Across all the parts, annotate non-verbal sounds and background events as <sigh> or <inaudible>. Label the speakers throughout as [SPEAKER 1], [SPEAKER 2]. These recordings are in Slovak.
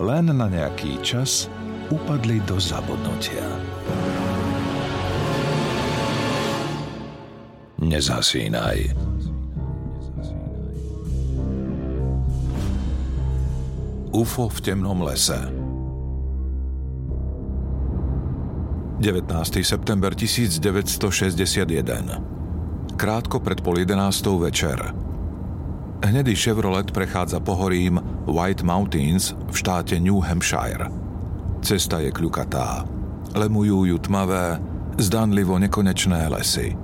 [SPEAKER 1] len na nejaký čas upadli do zabudnutia. Nezasínaj. UFO v temnom lese 19. september 1961 Krátko pred pol jedenáctou večer Hnedý Chevrolet prechádza pohorím White Mountains v štáte New Hampshire. Cesta je kľukatá. Lemujú ju tmavé, zdanlivo nekonečné lesy.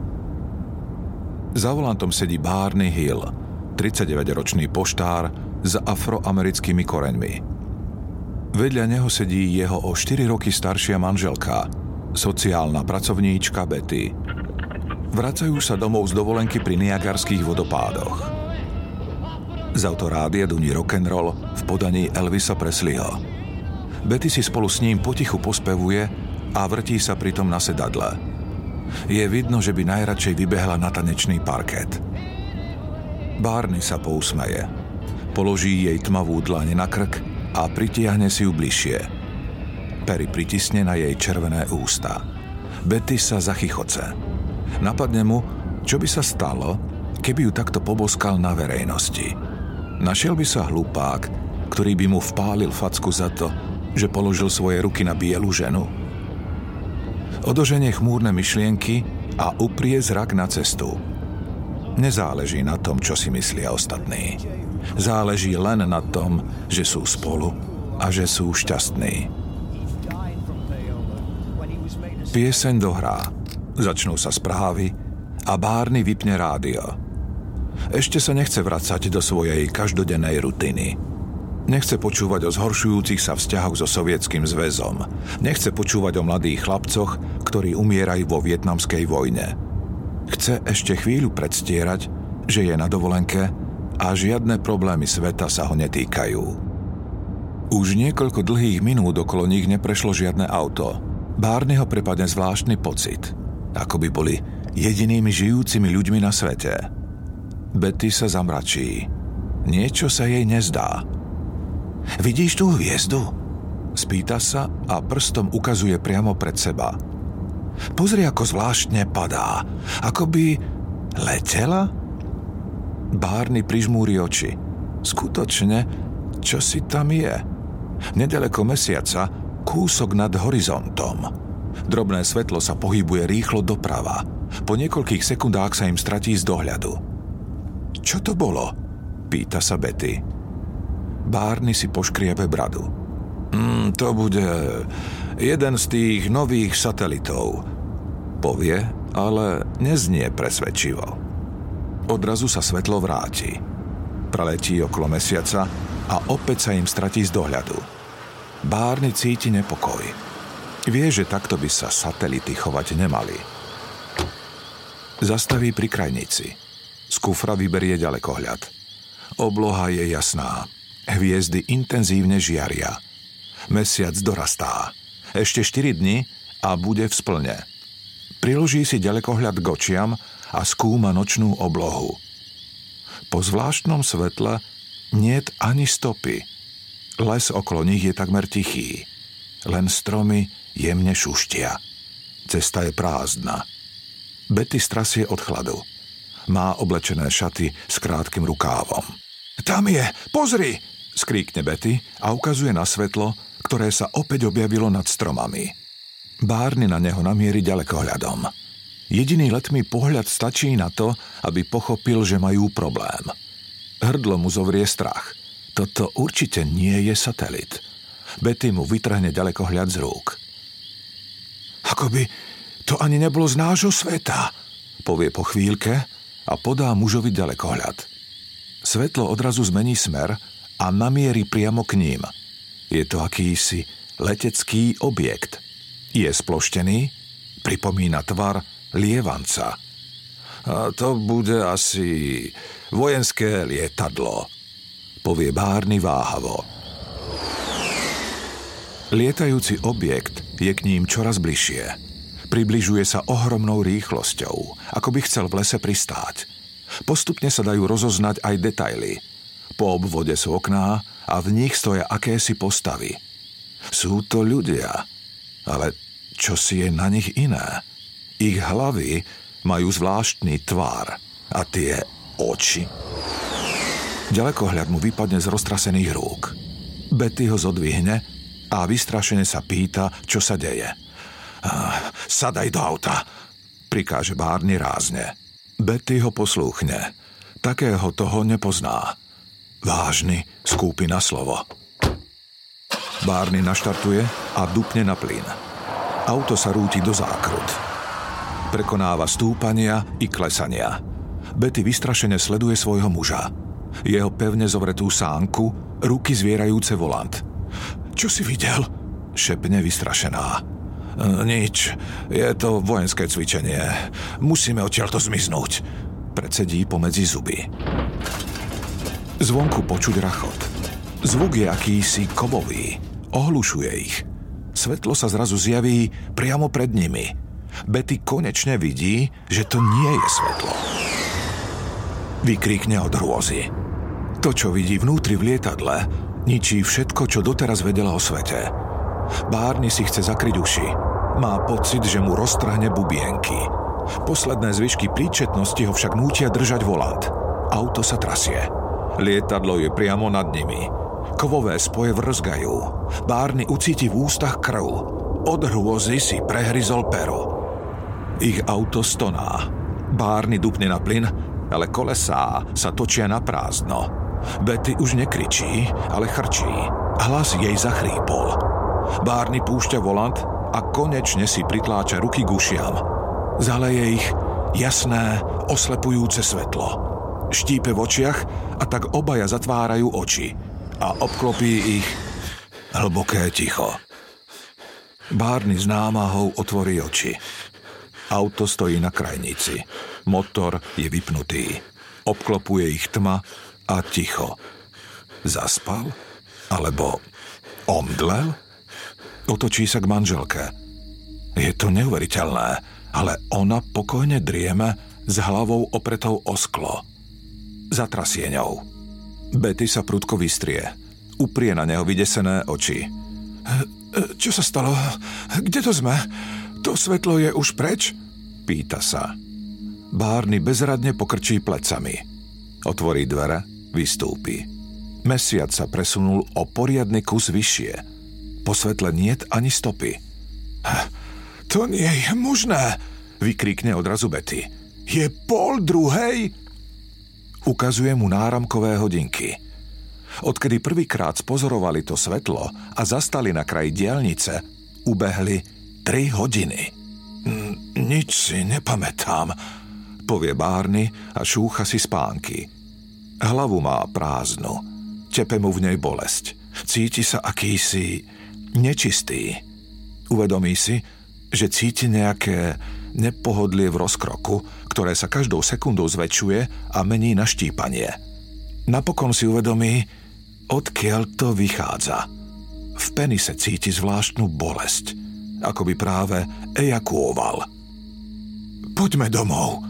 [SPEAKER 1] Za volantom sedí Barney Hill, 39-ročný poštár s afroamerickými koreňmi. Vedľa neho sedí jeho o 4 roky staršia manželka, sociálna pracovníčka Betty. Vracajú sa domov z dovolenky pri Niagarských vodopádoch. Z autorádia duní rock'n'roll v podaní Elvisa Presleyho. Betty si spolu s ním potichu pospevuje a vrtí sa pritom na sedadle. Je vidno, že by najradšej vybehla na tanečný parket. Barney sa pousmeje. Položí jej tmavú dlane na krk a pritiahne si ju bližšie. Perry pritisne na jej červené ústa. Betty sa zachychoce. Napadne mu, čo by sa stalo, keby ju takto poboskal na verejnosti. Našiel by sa hlupák, ktorý by mu vpálil facku za to, že položil svoje ruky na bielu ženu? Odoženie chmúrne myšlienky a uprie zrak na cestu. Nezáleží na tom, čo si myslia ostatní. Záleží len na tom, že sú spolu a že sú šťastní. Pieseň dohrá. Začnú sa správy a Bárny vypne rádio. Ešte sa nechce vracať do svojej každodennej rutiny. Nechce počúvať o zhoršujúcich sa vzťahoch so Sovietským zväzom. Nechce počúvať o mladých chlapcoch, ktorí umierajú vo vietnamskej vojne. Chce ešte chvíľu predstierať, že je na dovolenke a žiadne problémy sveta sa ho netýkajú. Už niekoľko dlhých minút okolo nich neprešlo žiadne auto. Bárny ho prepadne zvláštny pocit, ako by boli jedinými žijúcimi ľuďmi na svete. Betty sa zamračí. Niečo sa jej nezdá. Vidíš tú hviezdu? Spýta sa a prstom ukazuje priamo pred seba. Pozri, ako zvláštne padá. Ako by letela? Bárny prižmúri oči. Skutočne, čo si tam je? Nedaleko mesiaca, kúsok nad horizontom. Drobné svetlo sa pohybuje rýchlo doprava. Po niekoľkých sekundách sa im stratí z dohľadu. Čo to bolo? Pýta sa Betty. Bárny si poškriebe bradu. Mm, to bude jeden z tých nových satelitov. Povie, ale neznie presvedčivo. Odrazu sa svetlo vráti. Preletí okolo mesiaca a opäť sa im stratí z dohľadu. Bárny cíti nepokoj. Vie, že takto by sa satelity chovať nemali. Zastaví pri krajnici. Z kufra vyberie ďalekohľad. Obloha je jasná. Hviezdy intenzívne žiaria. Mesiac dorastá. Ešte 4 dni a bude v splne. Priloží si ďalekohľad k očiam a skúma nočnú oblohu. Po zvláštnom svetle niet ani stopy. Les okolo nich je takmer tichý. Len stromy jemne šuštia. Cesta je prázdna. Betty strasie od chladu. Má oblečené šaty s krátkým rukávom. Tam je, pozri! skríkne Betty a ukazuje na svetlo, ktoré sa opäť objavilo nad stromami. Bárny na neho namierí ďalekohľadom. Jediný letmý pohľad stačí na to, aby pochopil, že majú problém. Hrdlo mu zovrie strach. Toto určite nie je satelit. Betty mu vytrhne ďalekohľad z rúk. Akoby to ani nebolo z nášho sveta, povie po chvíľke a podá mužovi ďalekohľad. Svetlo odrazu zmení smer a namierí priamo k ním. Je to akýsi letecký objekt. Je sploštený, pripomína tvar lievanca. A to bude asi vojenské lietadlo, povie Bárny váhavo. Lietajúci objekt je k ním čoraz bližšie. Približuje sa ohromnou rýchlosťou, ako by chcel v lese pristáť. Postupne sa dajú rozoznať aj detaily. Po obvode sú okná a v nich stoja akési postavy. Sú to ľudia, ale čo si je na nich iné? Ich hlavy majú zvláštny tvár a tie oči. Ďalekohľad mu vypadne z roztrasených rúk. Betty ho zodvihne a vystrašene sa pýta, čo sa deje. Sadaj do auta, prikáže Bárny rázne. Betty ho poslúchne. Takého toho nepozná. Vážny, skúpi na slovo. Bárny naštartuje a dupne na plyn. Auto sa rúti do zákrut. Prekonáva stúpania i klesania. Betty vystrašene sleduje svojho muža. Jeho pevne zovretú sánku, ruky zvierajúce volant – čo si videl? Šepne vystrašená. E, nič. Je to vojenské cvičenie. Musíme odtiaľto zmiznúť. Predsedí pomedzi zuby. Zvonku počuť rachot. Zvuk je akýsi kovový. Ohlušuje ich. Svetlo sa zrazu zjaví priamo pred nimi. Betty konečne vidí, že to nie je svetlo. Vykríkne od hrôzy. To, čo vidí vnútri v lietadle, Ničí všetko, čo doteraz vedela o svete. Bárny si chce zakryť uši. Má pocit, že mu roztrhne bubienky. Posledné zvyšky príčetnosti ho však nútia držať volant. Auto sa trasie. Lietadlo je priamo nad nimi. Kovové spoje vrzgajú. Bárny ucíti v ústach krv. Od hrôzy si prehryzol pero. Ich auto stoná. Bárny dupne na plyn, ale kolesá sa točia na prázdno. Betty už nekričí, ale chrčí. Hlas jej zachrípol. Bárny púšťa volant a konečne si pritláča ruky k ušiam. Zaleje ich jasné, oslepujúce svetlo. Štípe v očiach a tak obaja zatvárajú oči a obklopí ich hlboké ticho. Bárny s námahou otvorí oči. Auto stojí na krajnici. Motor je vypnutý. Obklopuje ich tma a ticho. Zaspal? Alebo omdlel? Otočí sa k manželke. Je to neuveriteľné, ale ona pokojne drieme s hlavou opretou o sklo. Zatrasie ňou. Betty sa prudko vystrie. Uprie na neho vydesené oči. Čo sa stalo? Kde to sme? To svetlo je už preč? Pýta sa. Bárny bezradne pokrčí plecami. Otvorí dvere vystúpi. Mesiac sa presunul o poriadny kus vyššie. Po svetle niet ani stopy. To nie je možné, vykríkne odrazu Betty. Je pol druhej? Ukazuje mu náramkové hodinky. Odkedy prvýkrát spozorovali to svetlo a zastali na kraji diálnice, ubehli tri hodiny. Nič si nepamätám, povie Bárny a šúcha si spánky. Hlavu má prázdnu. Tepe mu v nej bolesť. Cíti sa akýsi nečistý. Uvedomí si, že cíti nejaké nepohodlie v rozkroku, ktoré sa každou sekundou zväčšuje a mení na štípanie. Napokon si uvedomí, odkiaľ to vychádza. V penise cíti zvláštnu bolesť, ako by práve ejakuoval. Poďme domov,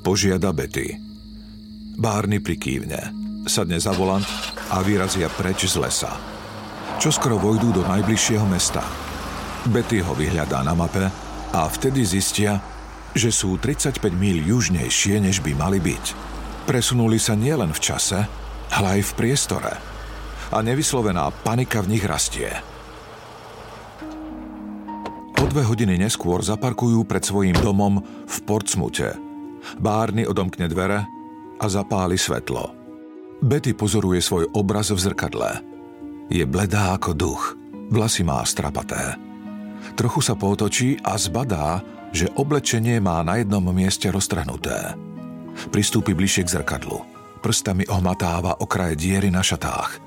[SPEAKER 1] požiada Betty. Bárny prikývne, sadne za volant a vyrazia preč z lesa. Čo skoro vojdú do najbližšieho mesta. Betty ho vyhľadá na mape a vtedy zistia, že sú 35 míľ južnejšie, než by mali byť. Presunuli sa nielen v čase, ale aj v priestore. A nevyslovená panika v nich rastie. O dve hodiny neskôr zaparkujú pred svojím domom v Portsmute. Bárny odomkne dvere a zapáli svetlo. Betty pozoruje svoj obraz v zrkadle. Je bledá ako duch, vlasy má strapaté. Trochu sa potočí a zbadá, že oblečenie má na jednom mieste roztrhnuté. Pristúpi bližšie k zrkadlu. Prstami ohmatáva okraje diery na šatách.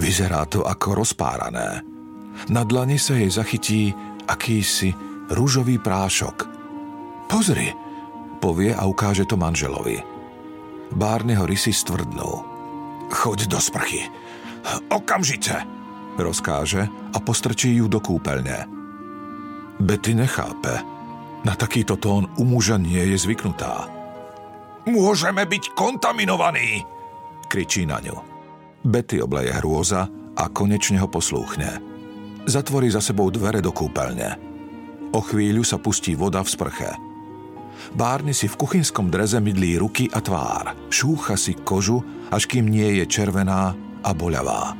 [SPEAKER 1] Vyzerá to ako rozpárané. Na dlani sa jej zachytí akýsi rúžový prášok. Pozri, povie a ukáže to manželovi. Bárneho rysy stvrdnú. Choď do sprchy. Okamžite, rozkáže a postrčí ju do kúpeľne. Betty nechápe. Na takýto tón u muža nie je zvyknutá. Môžeme byť kontaminovaní, kričí na ňu. Betty obleje hrôza a konečne ho poslúchne. Zatvorí za sebou dvere do kúpeľne. O chvíľu sa pustí voda v sprche. Bárny si v kuchynskom dreze mydlí ruky a tvár. Šúcha si kožu, až kým nie je červená a boľavá.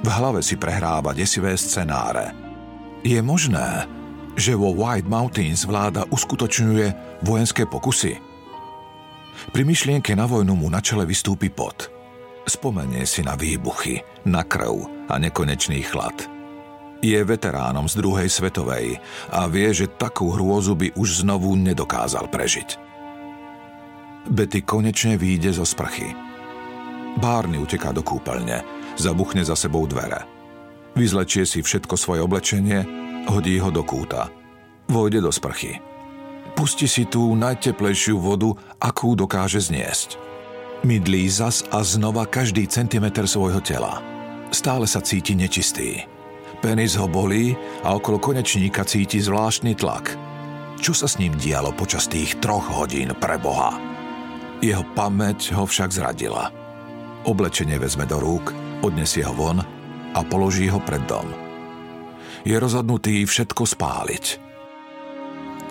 [SPEAKER 1] V hlave si prehráva desivé scenáre. Je možné, že vo White Mountains vláda uskutočňuje vojenské pokusy? Pri myšlienke na vojnu mu na čele vystúpi pot – Spomenie si na výbuchy, na krv a nekonečný chlad. Je veteránom z druhej svetovej a vie, že takú hrôzu by už znovu nedokázal prežiť. Betty konečne výjde zo sprchy. Bárny uteká do kúpeľne, zabuchne za sebou dvere. Vyzlečie si všetko svoje oblečenie, hodí ho do kúta. Vojde do sprchy. Pusti si tú najteplejšiu vodu, akú dokáže zniesť. Mydlí zas a znova každý centimeter svojho tela. Stále sa cíti nečistý. Penis ho bolí a okolo konečníka cíti zvláštny tlak. Čo sa s ním dialo počas tých troch hodín pre Boha? Jeho pamäť ho však zradila. Oblečenie vezme do rúk, odnesie ho von a položí ho pred dom. Je rozhodnutý všetko spáliť.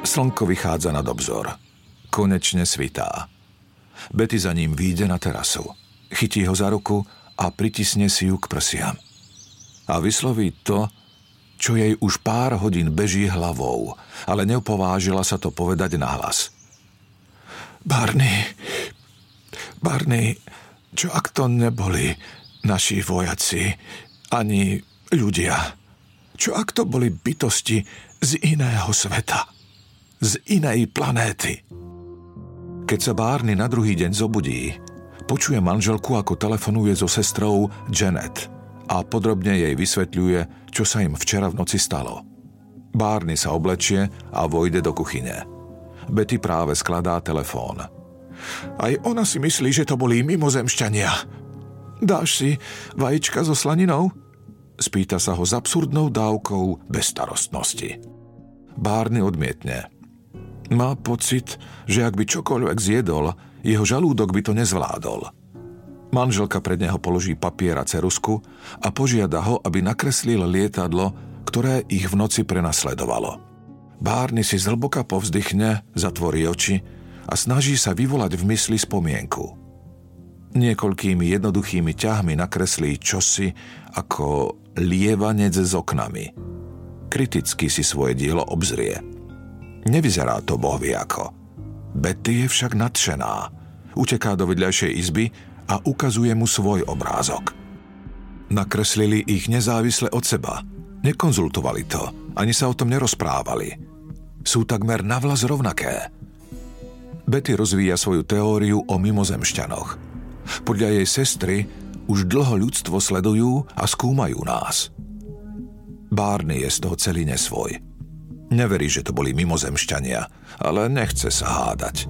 [SPEAKER 1] Slnko vychádza nad obzor. Konečne svitá. Betty za ním výjde na terasu. Chytí ho za ruku a pritisne si ju k prsiam. A vysloví to, čo jej už pár hodín beží hlavou, ale neupovážila sa to povedať nahlas. Barney, Barney, čo ak to neboli naši vojaci, ani ľudia? Čo ak to boli bytosti z iného sveta, z inej planéty? Keď sa Barney na druhý deň zobudí, počuje manželku, ako telefonuje so sestrou Janet a podrobne jej vysvetľuje, čo sa im včera v noci stalo. Barney sa oblečie a vojde do kuchyne. Betty práve skladá telefón. Aj ona si myslí, že to boli mimozemšťania. Dáš si vajíčka so slaninou? Spýta sa ho s absurdnou dávkou bezstarostnosti. Barney odmietne. Má pocit, že ak by čokoľvek zjedol, jeho žalúdok by to nezvládol. Manželka pred neho položí papier a cerusku a požiada ho, aby nakreslil lietadlo, ktoré ich v noci prenasledovalo. Bárny si zhlboka povzdychne, zatvorí oči a snaží sa vyvolať v mysli spomienku. Niekoľkými jednoduchými ťahmi nakreslí čosi ako lievanec s oknami. Kriticky si svoje dielo obzrie – Nevyzerá to bohvie ako. Betty je však nadšená. Uteká do vedľajšej izby a ukazuje mu svoj obrázok. Nakreslili ich nezávisle od seba. Nekonzultovali to, ani sa o tom nerozprávali. Sú takmer navlas rovnaké. Betty rozvíja svoju teóriu o mimozemšťanoch. Podľa jej sestry už dlho ľudstvo sledujú a skúmajú nás. Barney je z toho celý nesvoj. Neverí, že to boli mimozemšťania, ale nechce sa hádať.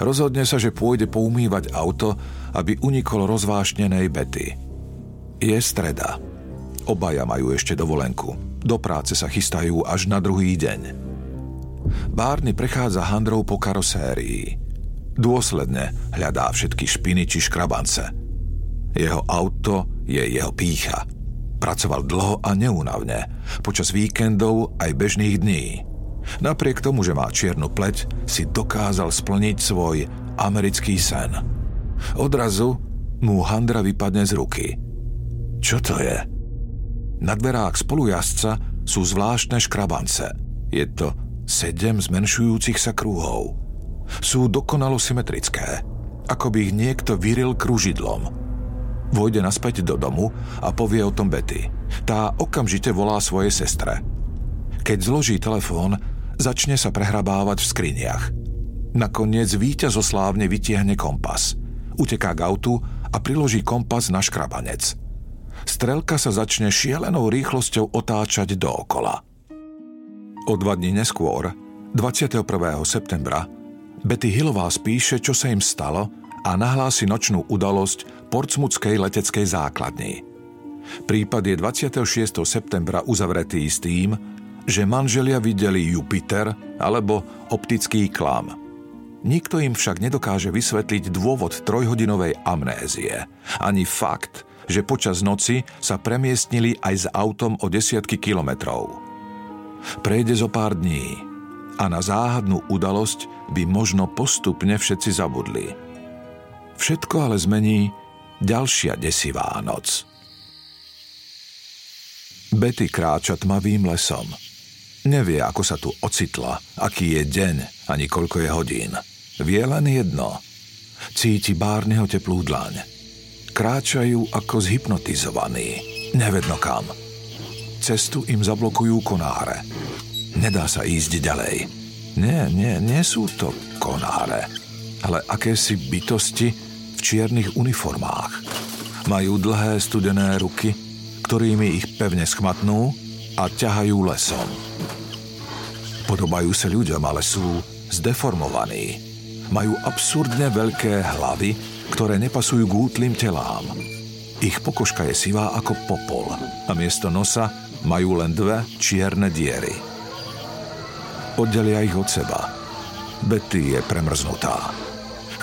[SPEAKER 1] Rozhodne sa, že pôjde poumývať auto, aby unikol rozvášnenej Betty. Je streda. Obaja majú ešte dovolenku. Do práce sa chystajú až na druhý deň. Bárny prechádza handrou po karosérii. Dôsledne hľadá všetky špiny či škrabance. Jeho auto je jeho pícha – Pracoval dlho a neúnavne, počas víkendov aj bežných dní. Napriek tomu, že má čiernu pleť, si dokázal splniť svoj americký sen. Odrazu mu handra vypadne z ruky. Čo to je? Na dverách spolujazca sú zvláštne škrabance. Je to sedem zmenšujúcich sa krúhov. Sú dokonalo symetrické, ako by ich niekto vyril kružidlom – Vojde naspäť do domu a povie o tom Betty. Tá okamžite volá svojej sestre. Keď zloží telefón, začne sa prehrabávať v skriniach. Nakoniec víťazoslávne vytiahne kompas. Uteká k autu a priloží kompas na škrabanec. strelka sa začne šialenou rýchlosťou otáčať dookola. O dva dní neskôr, 21. septembra, Betty Hillová spíše, čo sa im stalo a nahlási nočnú udalosť Portsmutskej leteckej základni. Prípad je 26. septembra uzavretý s tým, že manželia videli Jupiter alebo optický klam. Nikto im však nedokáže vysvetliť dôvod trojhodinovej amnézie, ani fakt, že počas noci sa premiestnili aj s autom o desiatky kilometrov. Prejde zo pár dní a na záhadnú udalosť by možno postupne všetci zabudli. Všetko ale zmení ďalšia desivá noc. Betty kráča tmavým lesom. Nevie, ako sa tu ocitla, aký je deň ani koľko je hodín. Vie len jedno. Cíti bárneho teplú dlaň. Kráčajú ako zhypnotizovaní. Nevedno kam. Cestu im zablokujú konáre. Nedá sa ísť ďalej. Nie, nie, nie sú to konáre, ale akési bytosti v čiernych uniformách. Majú dlhé studené ruky, ktorými ich pevne schmatnú a ťahajú lesom. Podobajú sa ľuďom, ale sú zdeformovaní. Majú absurdne veľké hlavy, ktoré nepasujú k útlým telám. Ich pokožka je sivá ako popol a miesto nosa majú len dve čierne diery. Oddelia ich od seba. Betty je premrznutá.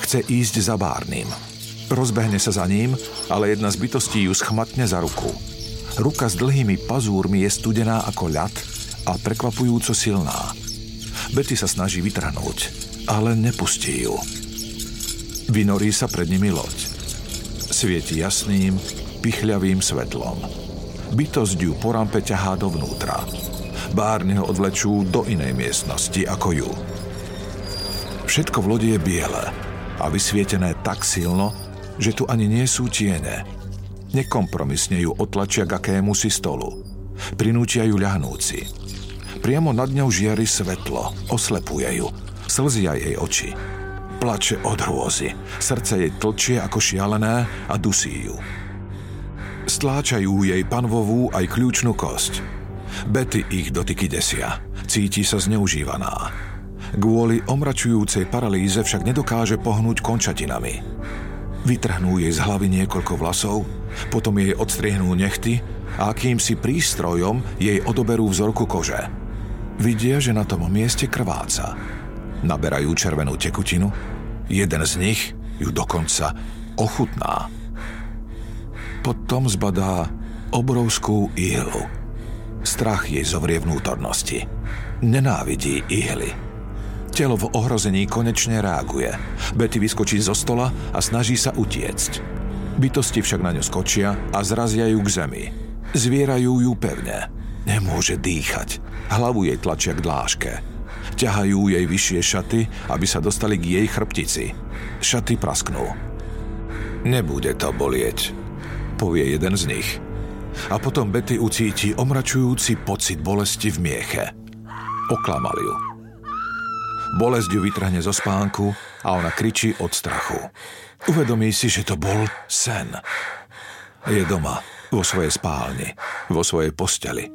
[SPEAKER 1] Chce ísť za Bárnym. Rozbehne sa za ním, ale jedna z bytostí ju schmatne za ruku – Ruka s dlhými pazúrmi je studená ako ľad a prekvapujúco silná. Betty sa snaží vytrhnúť, ale nepustí ju. Vynorí sa pred nimi loď. Svieti jasným, pichľavým svetlom. Bytosť ju po rampe ťahá dovnútra. Bárny ho odvlečú do inej miestnosti ako ju. Všetko v lodi je biele a vysvietené tak silno, že tu ani nie sú tiene, Nekompromisne ju otlačia k akému si stolu. Prinútia ju ľahnúci. Priamo nad ňou žiari svetlo, oslepuje ju, slzia jej oči. Plače od hrôzy, srdce jej tlčie ako šialené a dusí ju. Stláčajú jej panvovú aj kľúčnú kosť. Betty ich dotyky desia, cíti sa zneužívaná. Kvôli omračujúcej paralýze však nedokáže pohnúť končatinami. Vytrhnú jej z hlavy niekoľko vlasov potom jej odstriehnú nechty a akýmsi prístrojom jej odoberú vzorku kože. Vidia, že na tom mieste krváca. Naberajú červenú tekutinu, jeden z nich ju dokonca ochutná. Potom zbadá obrovskú ihlu. Strach jej zovrie vnútornosti. Nenávidí ihly. Telo v ohrození konečne reaguje. Betty vyskočí zo stola a snaží sa utiecť. Bytosti však na ňu skočia a zrazia ju k zemi. Zvierajú ju pevne. Nemôže dýchať. Hlavu jej tlačia k dláške. Ťahajú jej vyššie šaty, aby sa dostali k jej chrbtici. Šaty prasknú. Nebude to bolieť, povie jeden z nich. A potom Betty ucíti omračujúci pocit bolesti v mieche. Oklamal ju. Bolesť ju vytrhne zo spánku a ona kričí od strachu. Uvedomí si, že to bol sen. Je doma, vo svojej spálni, vo svojej posteli.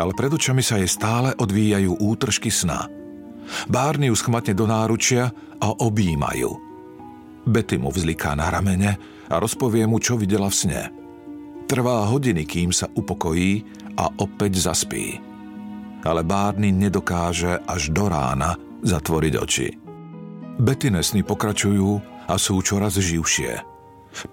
[SPEAKER 1] Ale pred očami sa jej stále odvíjajú útržky sna. Bárny ju schmatne do náručia a objímajú. Betty mu vzliká na ramene a rozpovie mu, čo videla v sne. Trvá hodiny, kým sa upokojí a opäť zaspí. Ale Bárny nedokáže až do rána zatvoriť oči. Betty sny pokračujú a sú čoraz živšie.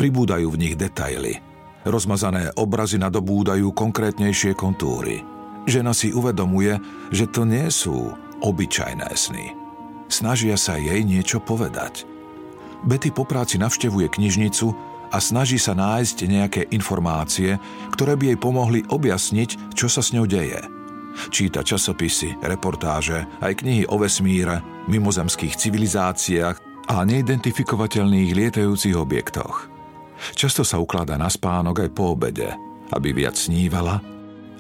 [SPEAKER 1] Pribúdajú v nich detaily. Rozmazané obrazy nadobúdajú konkrétnejšie kontúry. Žena si uvedomuje, že to nie sú obyčajné sny. Snažia sa jej niečo povedať. Betty po práci navštevuje knižnicu a snaží sa nájsť nejaké informácie, ktoré by jej pomohli objasniť, čo sa s ňou deje. Číta časopisy, reportáže, aj knihy o vesmíre, mimozemských civilizáciách a neidentifikovateľných lietajúcich objektoch. Často sa ukladá na spánok aj po obede, aby viac snívala,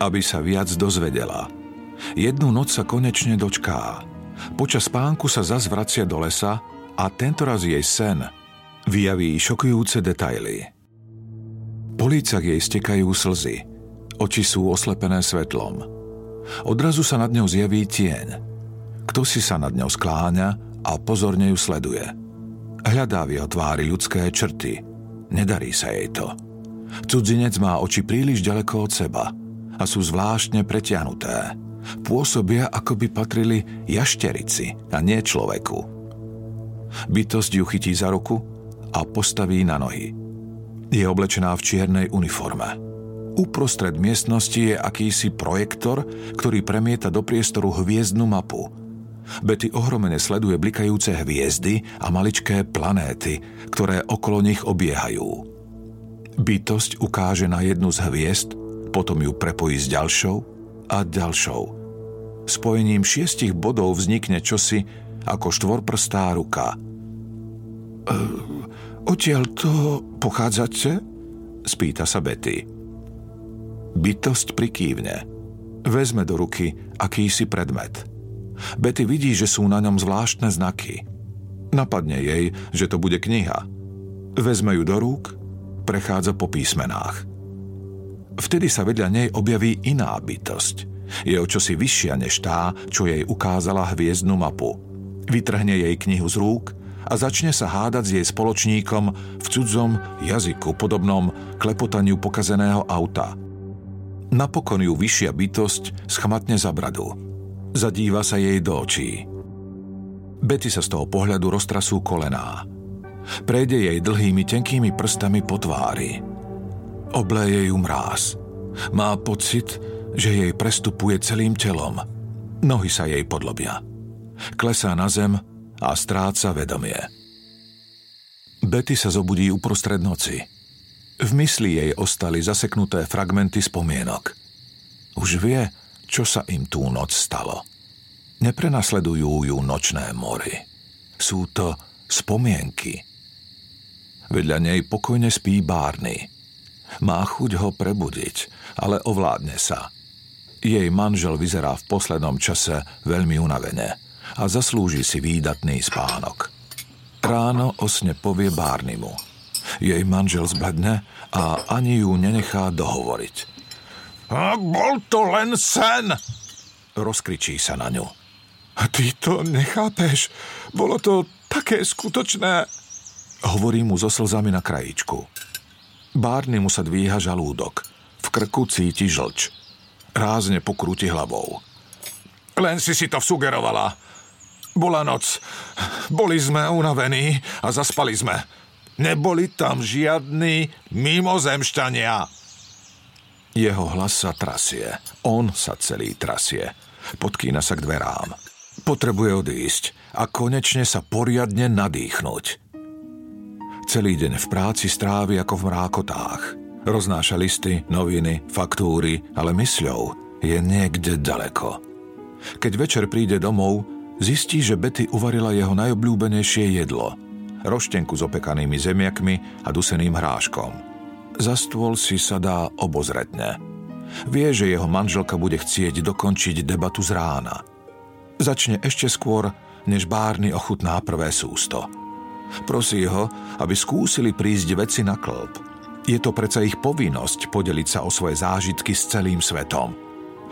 [SPEAKER 1] aby sa viac dozvedela. Jednu noc sa konečne dočká. Počas spánku sa zas vracia do lesa a tentoraz jej sen vyjaví šokujúce detaily. Po lícach jej stekajú slzy. Oči sú oslepené svetlom. Odrazu sa nad ňou zjaví tieň. Kto si sa nad ňou skláňa a pozorne ju sleduje. Hľadá v jeho tvári ľudské črty. Nedarí sa jej to. Cudzinec má oči príliš ďaleko od seba a sú zvláštne pretiahnuté. Pôsobia, ako by patrili jašterici a nie človeku. Bytosť ju chytí za ruku a postaví na nohy. Je oblečená v čiernej uniforme. Uprostred miestnosti je akýsi projektor, ktorý premieta do priestoru hviezdnu mapu. Betty ohromene sleduje blikajúce hviezdy a maličké planéty, ktoré okolo nich obiehajú. Bytosť ukáže na jednu z hviezd, potom ju prepojí s ďalšou a ďalšou. Spojením šiestich bodov vznikne čosi ako štvorprstá ruka. Odtiaľ to pochádzate? Spýta sa Betty. Bytosť prikývne. Vezme do ruky akýsi predmet. Betty vidí, že sú na ňom zvláštne znaky. Napadne jej, že to bude kniha. Vezme ju do rúk, prechádza po písmenách. Vtedy sa vedľa nej objaví iná bytosť. Je o čosi vyššia než tá, čo jej ukázala hviezdnu mapu. Vytrhne jej knihu z rúk a začne sa hádať s jej spoločníkom v cudzom jazyku podobnom klepotaniu pokazeného auta. Napokon ju vyššia bytosť schmatne za bradu. Zadíva sa jej do očí. Betty sa z toho pohľadu roztrasú kolená. Prejde jej dlhými tenkými prstami po tvári. Obleje ju mráz. Má pocit, že jej prestupuje celým telom. Nohy sa jej podlobia. Klesá na zem a stráca vedomie. Betty sa zobudí uprostred noci. V mysli jej ostali zaseknuté fragmenty spomienok. Už vie, čo sa im tú noc stalo. Neprenasledujú ju nočné mory. Sú to spomienky. Vedľa nej pokojne spí Barney. Má chuť ho prebudiť, ale ovládne sa. Jej manžel vyzerá v poslednom čase veľmi unavene a zaslúži si výdatný spánok. Ráno o sne povie Bárnimu. Jej manžel zbledne a ani ju nenechá dohovoriť. A bol to len sen! Rozkričí sa na ňu. Ty to nechápeš. Bolo to také skutočné. Hovorí mu so slzami na krajičku. Bárny mu sa dvíha žalúdok. V krku cíti žlč. Rázne pokrúti hlavou. Len si si to vsugerovala. Bola noc. Boli sme unavení a zaspali sme. Neboli tam žiadni mimozemšťania. Jeho hlas sa trasie. On sa celý trasie. Podkýna sa k dverám. Potrebuje odísť a konečne sa poriadne nadýchnuť. Celý deň v práci strávi ako v mrákotách. Roznáša listy, noviny, faktúry, ale mysľou je niekde ďaleko. Keď večer príde domov, zistí, že Betty uvarila jeho najobľúbenejšie jedlo. Roštenku s opekanými zemiakmi a duseným hráškom. Za stôl si sa dá obozretne. Vie, že jeho manželka bude chcieť dokončiť debatu z rána. Začne ešte skôr, než Bárny ochutná prvé sústo – Prosí ho, aby skúsili prísť veci na klb. Je to predsa ich povinnosť podeliť sa o svoje zážitky s celým svetom.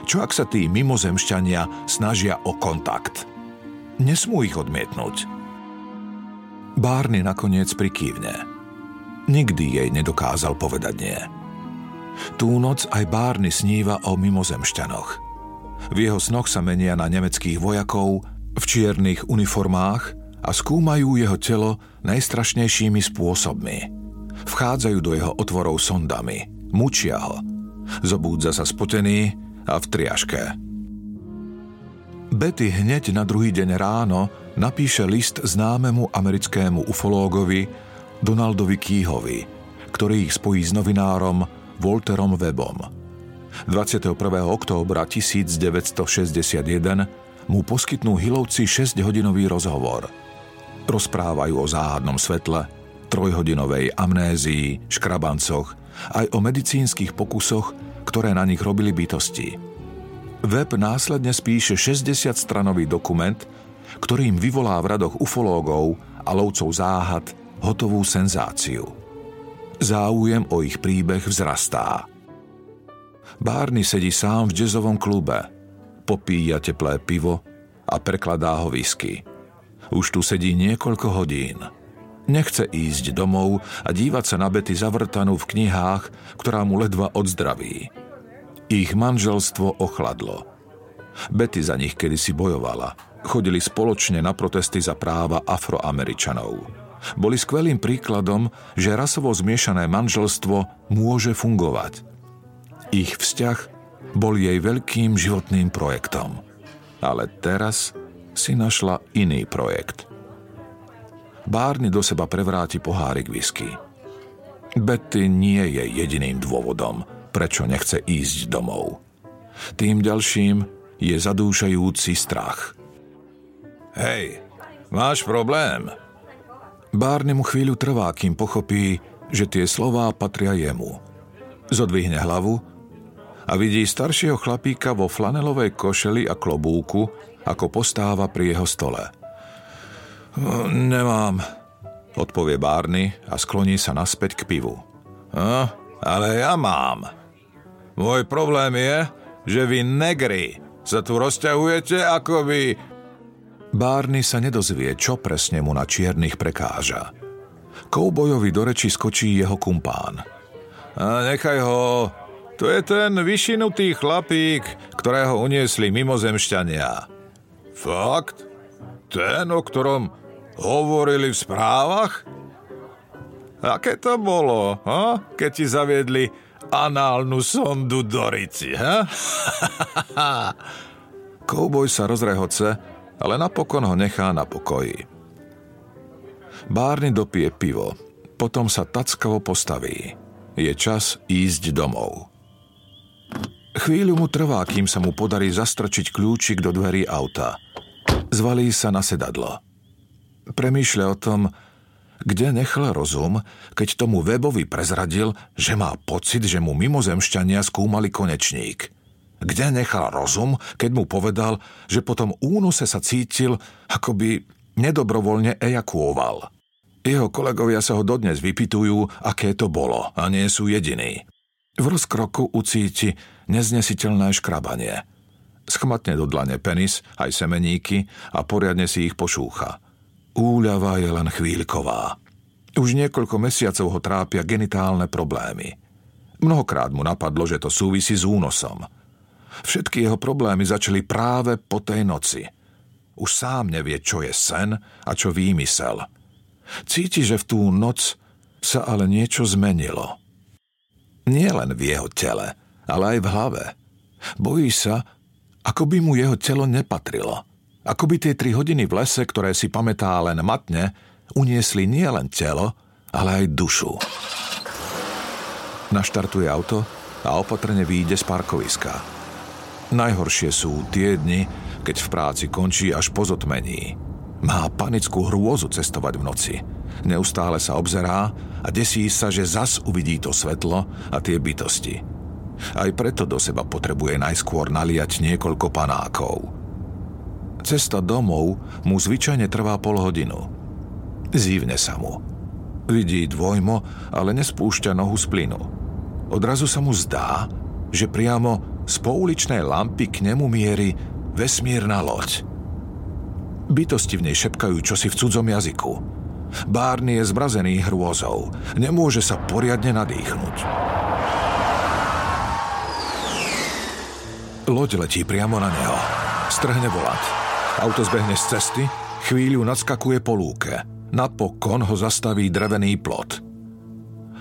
[SPEAKER 1] Čo ak sa tí mimozemšťania snažia o kontakt? Nesmú ich odmietnúť. Bárny nakoniec prikývne. Nikdy jej nedokázal povedať nie. Tú noc aj Bárny sníva o mimozemšťanoch. V jeho snoch sa menia na nemeckých vojakov v čiernych uniformách a skúmajú jeho telo najstrašnejšími spôsobmi. Vchádzajú do jeho otvorov sondami, mučia ho. Zobúdza sa spotený a v triaške. Betty hneď na druhý deň ráno napíše list známemu americkému ufológovi Donaldovi Kýhovi, ktorý ich spojí s novinárom Walterom Webom. 21. októbra 1961 mu poskytnú Hilovci 6-hodinový rozhovor – Rozprávajú o záhadnom svetle, trojhodinovej amnézii, škrabancoch, aj o medicínskych pokusoch, ktoré na nich robili bytosti. Web následne spíše 60-stranový dokument, ktorým vyvolá v radoch ufológov a lovcov záhad hotovú senzáciu. Záujem o ich príbeh vzrastá. Barney sedí sám v jazzovom klube, popíja teplé pivo a prekladá ho whisky. Už tu sedí niekoľko hodín. Nechce ísť domov a dívať sa na Betty zavrtanú v knihách, ktorá mu ledva odzdraví. Ich manželstvo ochladlo. Betty za nich kedysi bojovala. Chodili spoločne na protesty za práva afroameričanov. Boli skvelým príkladom, že rasovo zmiešané manželstvo môže fungovať. Ich vzťah bol jej veľkým životným projektom. Ale teraz si našla iný projekt – Bárny do seba prevráti pohárik whisky. Betty nie je jediným dôvodom, prečo nechce ísť domov. Tým ďalším je zadúšajúci strach. Hej, máš problém? Bárny mu chvíľu trvá, kým pochopí, že tie slová patria jemu. Zodvihne hlavu a vidí staršieho chlapíka vo flanelovej košeli a klobúku, ako postáva pri jeho stole – Nemám, odpovie Barney a skloní sa naspäť k pivu. No, ale ja mám. Môj problém je, že vy negri sa tu rozťahujete ako by... Barney sa nedozvie, čo presne mu na čiernych prekáža. Koubojovi do reči skočí jeho kumpán. A nechaj ho, to je ten vyšinutý chlapík, ktorého uniesli mimozemšťania. Fakt? Ten, o ktorom hovorili v správach? Aké to bolo, ha? keď ti zaviedli análnu sondu do rici, ha? <laughs> Kouboj sa rozrehoce, ale napokon ho nechá na pokoji. Bárny dopije pivo, potom sa tackavo postaví. Je čas ísť domov. Chvíľu mu trvá, kým sa mu podarí zastrčiť kľúčik do dverí auta. Zvalí sa na sedadlo. Premýšľa o tom, kde nechal rozum, keď tomu Webovi prezradil, že má pocit, že mu mimozemšťania skúmali konečník. Kde nechal rozum, keď mu povedal, že po tom únose sa cítil, ako by nedobrovoľne ejakuoval. Jeho kolegovia sa ho dodnes vypitujú, aké to bolo a nie sú jediní. V rozkroku ucíti neznesiteľné škrabanie. Schmatne do dlane penis, aj semeníky a poriadne si ich pošúcha – Úľava je len chvíľková. Už niekoľko mesiacov ho trápia genitálne problémy. Mnohokrát mu napadlo, že to súvisí s únosom. Všetky jeho problémy začali práve po tej noci. Už sám nevie, čo je sen a čo výmysel. Cíti, že v tú noc sa ale niečo zmenilo. Nie len v jeho tele, ale aj v hlave. Bojí sa, ako by mu jeho telo nepatrilo – ako by tie tri hodiny v lese, ktoré si pamätá len matne, uniesli nielen telo, ale aj dušu. Naštartuje auto a opatrne vyjde z parkoviska. Najhoršie sú tie dni, keď v práci končí až po zotmení. Má panickú hrôzu cestovať v noci. Neustále sa obzerá a desí sa, že zas uvidí to svetlo a tie bytosti. Aj preto do seba potrebuje najskôr naliať niekoľko panákov – Cesta domov mu zvyčajne trvá pol hodinu. Zívne sa mu. Vidí dvojmo, ale nespúšťa nohu z plynu. Odrazu sa mu zdá, že priamo z pouličnej lampy k nemu mierí vesmírna loď. Bytosti v nej šepkajú čosi v cudzom jazyku. Bárny je zmrazený hrôzou. Nemôže sa poriadne nadýchnuť. Loď letí priamo na neho. Strhne volant. Auto zbehne z cesty, chvíľu nadskakuje po lúke. Napokon ho zastaví drevený plot.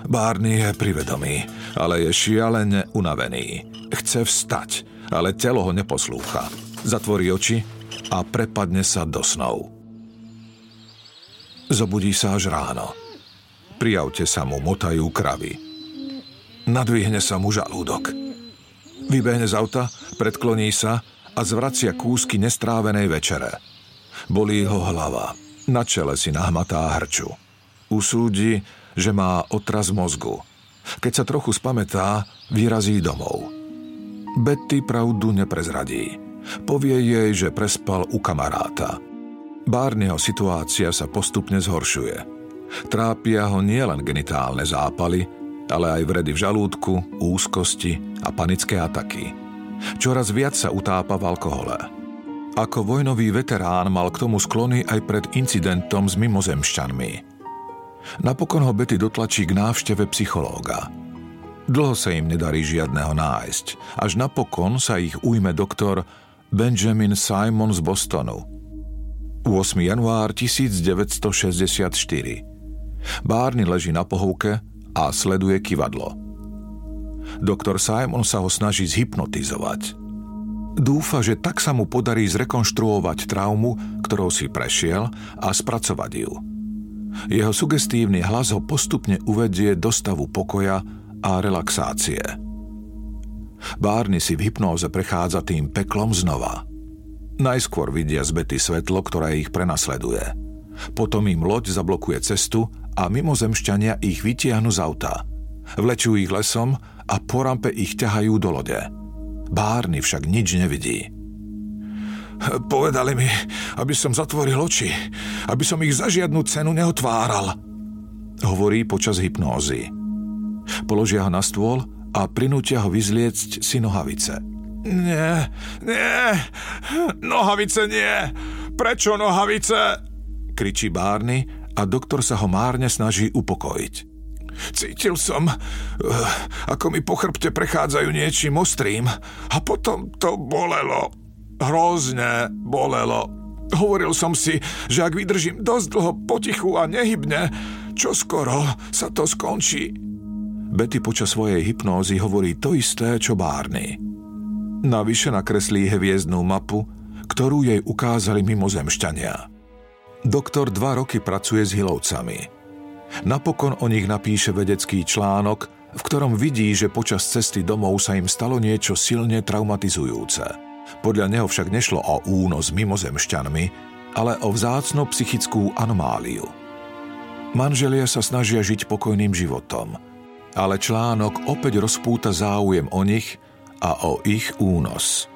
[SPEAKER 1] Bárny je privedomý, ale je šialene unavený. Chce vstať, ale telo ho neposlúcha. Zatvorí oči a prepadne sa do snov. Zobudí sa až ráno. Pri aute sa mu motajú kravy. Nadvihne sa mu žalúdok. Vybehne z auta, predkloní sa a zvracia kúsky nestrávenej večere. Bolí ho hlava. Na čele si nahmatá hrču. Usúdi, že má otraz mozgu. Keď sa trochu spametá, vyrazí domov. Betty pravdu neprezradí. Povie jej, že prespal u kamaráta. Bárneho situácia sa postupne zhoršuje. Trápia ho nielen genitálne zápaly, ale aj vredy v žalúdku, úzkosti a panické ataky. Čoraz viac sa utápa v alkohole. Ako vojnový veterán mal k tomu sklony aj pred incidentom s mimozemšťanmi. Napokon ho Betty dotlačí k návšteve psychológa. Dlho sa im nedarí žiadneho nájsť, až napokon sa ich ujme doktor Benjamin Simon z Bostonu. 8. január 1964. Barney leží na pohovke a sleduje kivadlo. Doktor Simon sa ho snaží zhypnotizovať. Dúfa, že tak sa mu podarí zrekonštruovať traumu, ktorou si prešiel a spracovať ju. Jeho sugestívny hlas ho postupne uvedie do stavu pokoja a relaxácie. Bárny si v hypnóze prechádza tým peklom znova. Najskôr vidia z Betty svetlo, ktoré ich prenasleduje. Potom im loď zablokuje cestu a mimozemšťania ich vytiahnu z auta. Vlečú ich lesom a po rampe ich ťahajú do lode. Bárny však nič nevidí. Povedali mi, aby som zatvoril oči, aby som ich za žiadnu cenu neotváral. Hovorí počas hypnózy. Položia ho na stôl a prinútia ho vyzliecť si nohavice. Nie, nie, nohavice nie. Prečo nohavice? Kričí Bárny a doktor sa ho márne snaží upokojiť. Cítil som, eh, ako mi po chrbte prechádzajú niečím ostrým a potom to bolelo. Hrozne bolelo. Hovoril som si, že ak vydržím dosť dlho potichu a nehybne, čo skoro sa to skončí. Betty počas svojej hypnózy hovorí to isté, čo Barney. Navyše nakreslí hviezdnú mapu, ktorú jej ukázali mimozemšťania. Doktor dva roky pracuje s hilovcami. Napokon o nich napíše vedecký článok, v ktorom vidí, že počas cesty domov sa im stalo niečo silne traumatizujúce. Podľa neho však nešlo o únos mimozemšťanmi, ale o vzácnu psychickú anomáliu. Manželia sa snažia žiť pokojným životom, ale článok opäť rozpúta záujem o nich a o ich únos.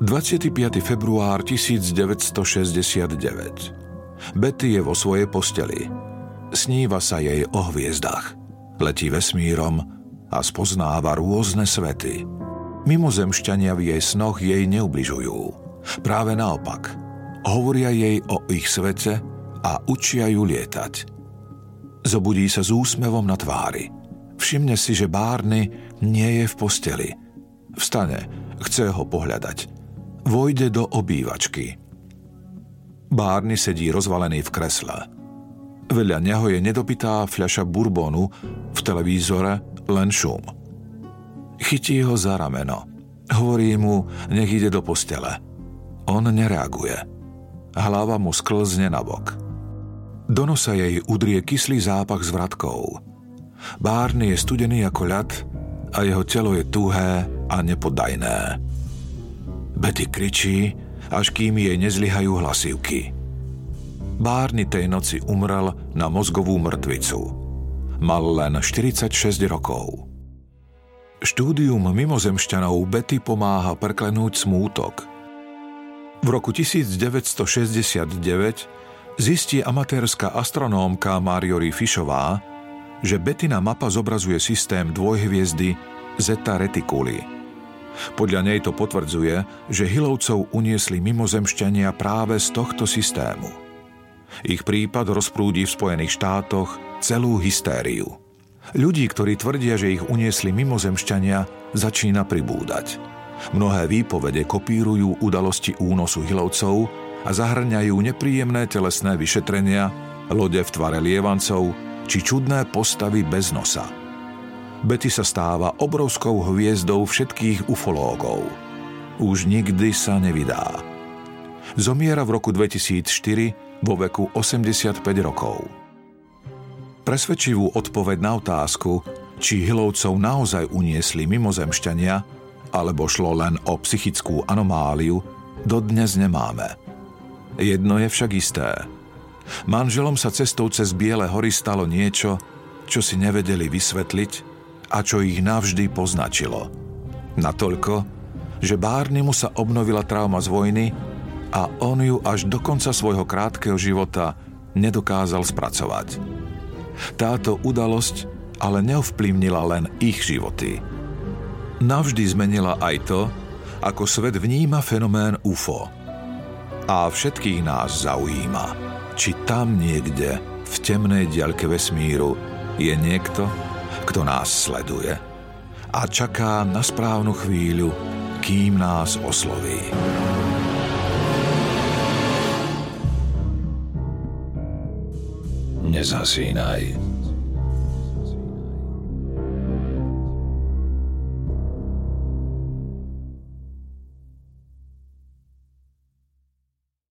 [SPEAKER 1] 25. február 1969 Betty je vo svojej posteli. Sníva sa jej o hviezdach. Letí vesmírom a spoznáva rôzne svety. Mimozemšťania v jej snoch jej neubližujú. Práve naopak. Hovoria jej o ich svete a učia ju lietať. Zobudí sa s úsmevom na tvári. Všimne si, že Bárny nie je v posteli. Vstane, chce ho pohľadať. Vojde do obývačky. Bárny sedí rozvalený v kresle. Vedľa neho je nedopitá fľaša bourbonu, v televízore len šum. Chytí ho za rameno. Hovorí mu, nech ide do postele. On nereaguje. Hlava mu sklzne na bok. Do nosa jej udrie kyslý zápach s vratkou. Bárny je studený ako ľad a jeho telo je tuhé a nepodajné. Betty kričí, až kým jej nezlyhajú hlasivky. Bárny tej noci umrel na mozgovú mŕtvicu. Mal len 46 rokov. Štúdium mimozemšťanov Betty pomáha preklenúť smútok. V roku 1969 zistí amatérska astronómka Marjorie Fishová, že Bettina mapa zobrazuje systém dvojhviezdy Zeta Reticuli. Podľa nej to potvrdzuje, že Hilovcov uniesli mimozemšťania práve z tohto systému. Ich prípad rozprúdi v Spojených štátoch celú hystériu – Ľudí, ktorí tvrdia, že ich uniesli mimozemšťania, začína pribúdať. Mnohé výpovede kopírujú udalosti únosu hilovcov a zahrňajú nepríjemné telesné vyšetrenia, lode v tvare lievancov či čudné postavy bez nosa. Betty sa stáva obrovskou hviezdou všetkých ufológov. Už nikdy sa nevydá. Zomiera v roku 2004 vo veku 85 rokov. Presvedčivú odpoveď na otázku, či Hilovcov naozaj uniesli mimozemšťania, alebo šlo len o psychickú anomáliu, dodnes nemáme. Jedno je však isté. Manželom sa cestou cez Biele hory stalo niečo, čo si nevedeli vysvetliť a čo ich navždy poznačilo. Natoľko, že Bárnimu sa obnovila trauma z vojny a on ju až do konca svojho krátkeho života nedokázal spracovať. Táto udalosť ale neovplyvnila len ich životy. Navždy zmenila aj to, ako svet vníma fenomén UFO. A všetkých nás zaujíma, či tam niekde, v temnej diaľke vesmíru, je niekto, kto nás sleduje a čaká na správnu chvíľu, kým nás osloví.
[SPEAKER 2] Nezasínaj